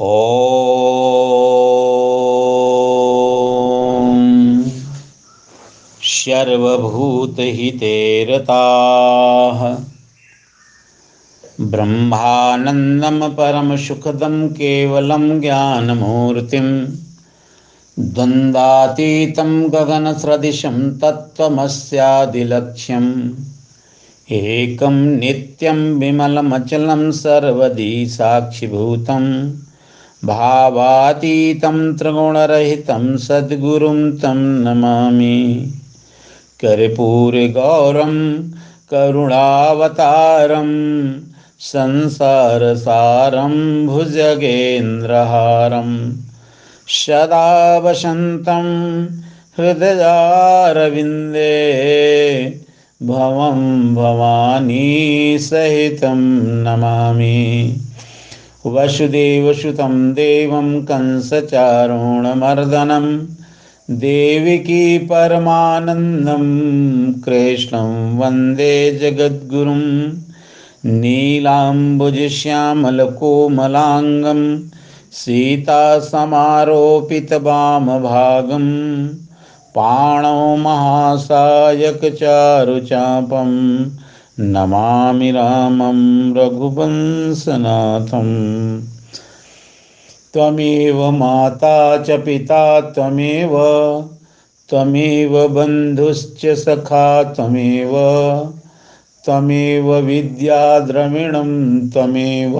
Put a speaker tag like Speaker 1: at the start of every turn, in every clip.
Speaker 1: ॐ सर्वभूतहिते रताः ब्रह्मानन्दं परमसुखदं केवलं ज्ञानमूर्तिं द्वन्द्वातीतं गगनसदृशं तत्त्वमस्यादिलक्ष्यम् एकं नित्यं विमलमचलं सर्वदी साक्षिभूतं भावातीतं त्रिगुणरहितं सद्गुरुं तं नमामि। कर्पूरगौरं करुणावतारं, संसारसारं भुजगेन्द्रहारं। सदा वसन्तं हृदयारविन्दे, भवं भवानी नमामि। वसुदेवसुतं देवं कंसचारुणमर्दनं देविकी परमानन्दं कृष्णं वंदे जगद्गुरुं नीलाम्बुजश्यामलकोमलाङ्गं सीतासमारोपितवामभागं पाणौ महासायकचारुचापं नमामि रामं रघुवंशनाथम् त्वमेव माता च पिता त्वमेव त्वमेव बन्धुश्च सखा त्वमेव त्वमेव विद्याद्रविणं त्वमेव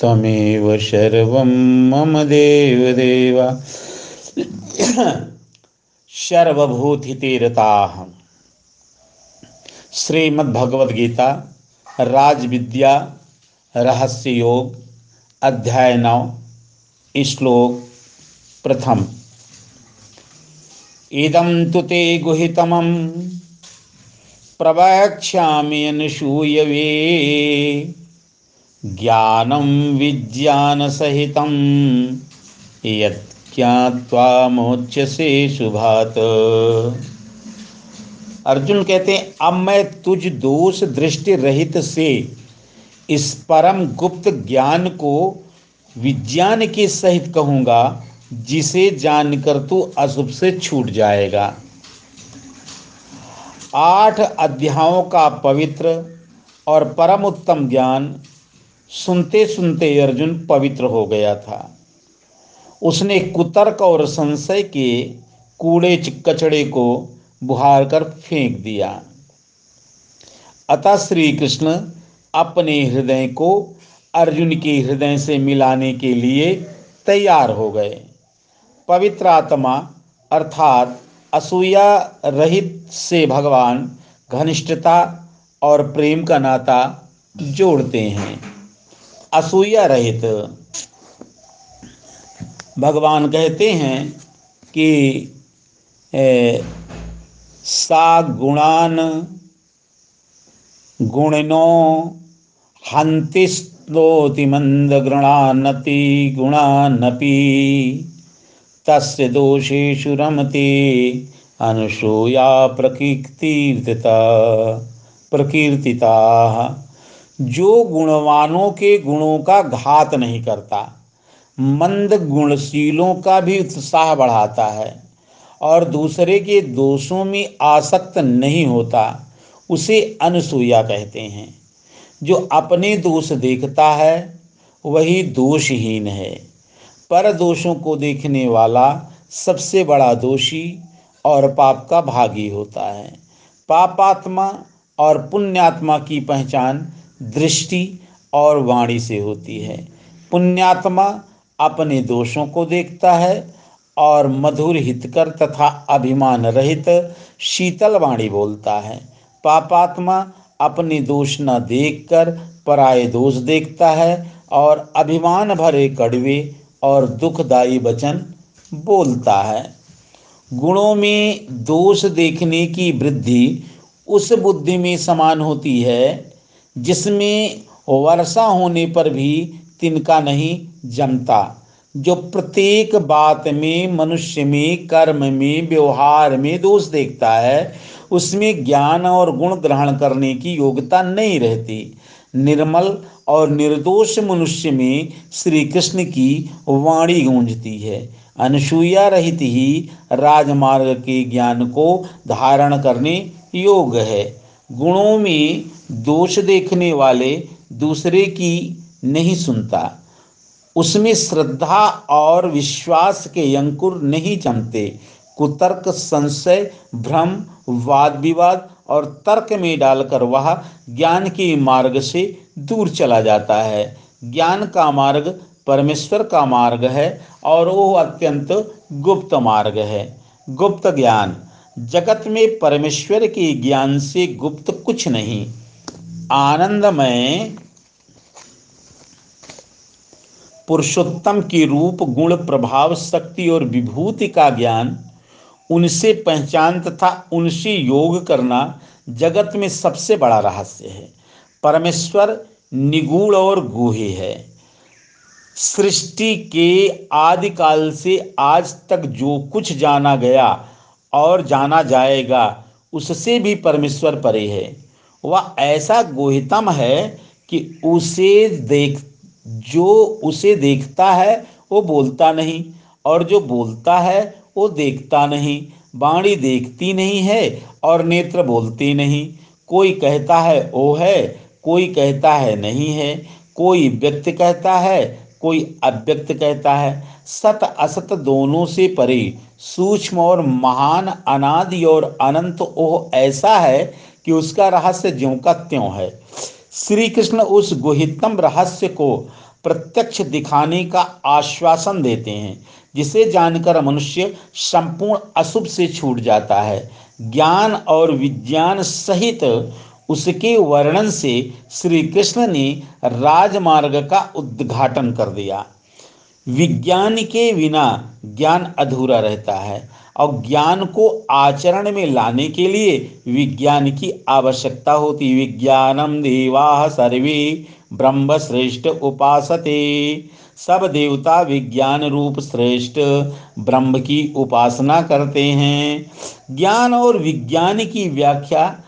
Speaker 1: त्वमेव सर्वं मम देवदेव। श्रीमद्भगवद्गीता, राजविद्या रहस्य योग अध्याय नौ श्लोक प्रथम। इदं तु ते गुहितमं, प्रवक्ष्यामि अनुसूयवे, ज्ञानं विज्ञानसहितं, यत् ज्ञात्वा मोच्यसे शुभात अर्जुन कहते हैं, अब मैं तुझ दोष दृष्टि रहित से इस परम गुप्त ज्ञान को विज्ञान के सहित कहूँगा, जिसे जानकर तू अशुभ से छूट जाएगा। आठ अध्यायों का पवित्र और परम उत्तम ज्ञान सुनते सुनते अर्जुन पवित्र हो गया था। उसने कुतर्क और संशय के कूड़े कचड़े को बुहार कर फेंक दिया। अतः श्री कृष्ण अपने हृदय को अर्जुन के हृदय से मिलाने के लिए तैयार हो गए। पवित्र आत्मा अर्थात असूया रहित से भगवान घनिष्ठता और प्रेम का नाता जोड़ते हैं। असूया रहित। भगवान कहते हैं कि ए, सा गुणान गुणनो हंतिस्तोति मंद गृणानति गुणानपि तस्य दोषेषु रमते अनुसूया प्रकीर्तिता प्रकीर्तिता। जो गुणवानों के गुणों का घात नहीं करता मंद गुणशीलों का भी उत्साह बढ़ाता है। और दूसरे के दोषों में आसक्त नहीं होता, उसे अनसूया कहते हैं। जो अपने दोष देखता है, वही दोषहीन है। पर दोषों को देखने वाला सबसे बड़ा दोषी और पाप का भागी होता है। पापात्मा और पुण्यात्मा की पहचान दृष्टि और वाणी से होती है। पुण्यात्मा अपने दोषों को देखता है और मधुर हितकर तथा अभिमान रहित शीतल वाणी बोलता है। पापात्मा अपने दोष न देखकर पराये दोष देखता है और अभिमान भरे कड़वे और दुखदायी वचन बोलता है। गुणों में दोष देखने की वृद्धि उस बुद्धि में समान होती है, जिसमें वर्षा होने पर भी तिनका नहीं जमता। जो प्रत्येक बात में, मनुष्य में, कर्म में, व्यवहार में दोष देखता है, उसमें ज्ञान और गुण ग्रहण करने की योग्यता नहीं रहती। निर्मल और निर्दोष मनुष्य में श्री कृष्ण की वाणी गूंजती है। अनसुईया रहित ही राजमार्ग के ज्ञान को धारण करने योग्य है। गुणों में दोष देखने वाले दूसरे की नहीं सुनता। उसमें श्रद्धा और विश्वास के अंकुर नहीं जमते। कुतर्क, संशय, भ्रम वाद विवाद और तर्क में डालकर वह ज्ञान के मार्ग से दूर चला जाता है। ज्ञान का मार्ग परमेश्वर का मार्ग है और वो अत्यंत गुप्त मार्ग है। गुप्त ज्ञान। जगत में परमेश्वर के ज्ञान से गुप्त कुछ नहीं। आनंदमय पुरुषोत्तम के रूप, गुण, प्रभाव, शक्ति और विभूति का ज्ञान, उनसे पहचान तथा उनसे योग करना जगत में सबसे बड़ा रहस्य है। परमेश्वर निगूढ़ और गुहे है। सृष्टि के आदिकाल से आज तक जो कुछ जाना गया और जाना जाएगा, उससे भी परमेश्वर परे है। वह ऐसा गोहितम है कि उसे देख जो उसे देखता है, वो बोलता नहीं, और जो बोलता है, वो देखता नहीं। बाणी देखती नहीं है, और नेत्र बोलती नहीं। कोई कहता है, ओ है, कोई कहता है, नहीं है। कोई व्यक्त कहता है, कोई अव्यक्त कहता है। सत असत दोनों से परे, सूक्ष्म और महान, अनादि और अनंत, ओह ऐसा है कि उसका रहस्य ज्यों का त्यों है। श्री कृष्ण उस गुहितम रहस्य को प्रत्यक्ष दिखाने का आश्वासन देते हैं, जिसे जानकर मनुष्य संपूर्ण अशुभ से छूट जाता है। ज्ञान और विज्ञान सहित उसके वर्णन से श्री कृष्ण ने राजमार्ग का उद्घाटन कर दिया। विज्ञान के बिना ज्ञान अधूरा रहता है। और ज्ञान को आचरण में लाने के लिए विज्ञान की आवश्यकता होती। विज्ञानम देवा सर्वे ब्रह्म श्रेष्ठ उपासते। सब देवता विज्ञान रूप श्रेष्ठ ब्रह्म की उपासना करते हैं। ज्ञान और विज्ञान की व्याख्या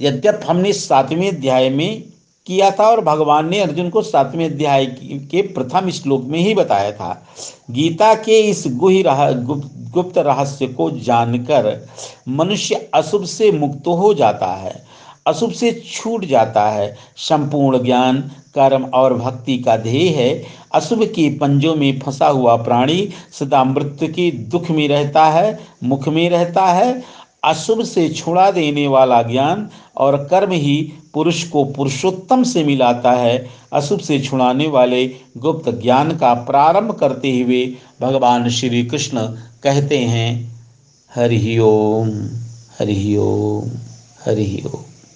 Speaker 1: यद्यप हमने सातवें अध्याय में किया था और भगवान ने अर्जुन को सातवें अध्याय के प्रथम श्लोक में ही बताया था। गीता के इस गुहि रह गुप्त रहस्य को जानकर मनुष्य अशुभ से मुक्त हो जाता है, अशुभ से छूट जाता है। संपूर्ण ज्ञान, कर्म और भक्ति का ध्येय है। अशुभ के पंजों में फंसा हुआ प्राणी सदा मृत्यु के दुख में रहता है, मुख में रहता है अशुभ से छुड़ा देने वाला ज्ञान और कर्म ही पुरुष को पुरुषोत्तम से मिलाता है। अशुभ से छुड़ाने वाले गुप्त ज्ञान का प्रारंभ करते हुए भगवान श्री कृष्ण कहते हैं, हरि ओम हरि ओम हरि ओम।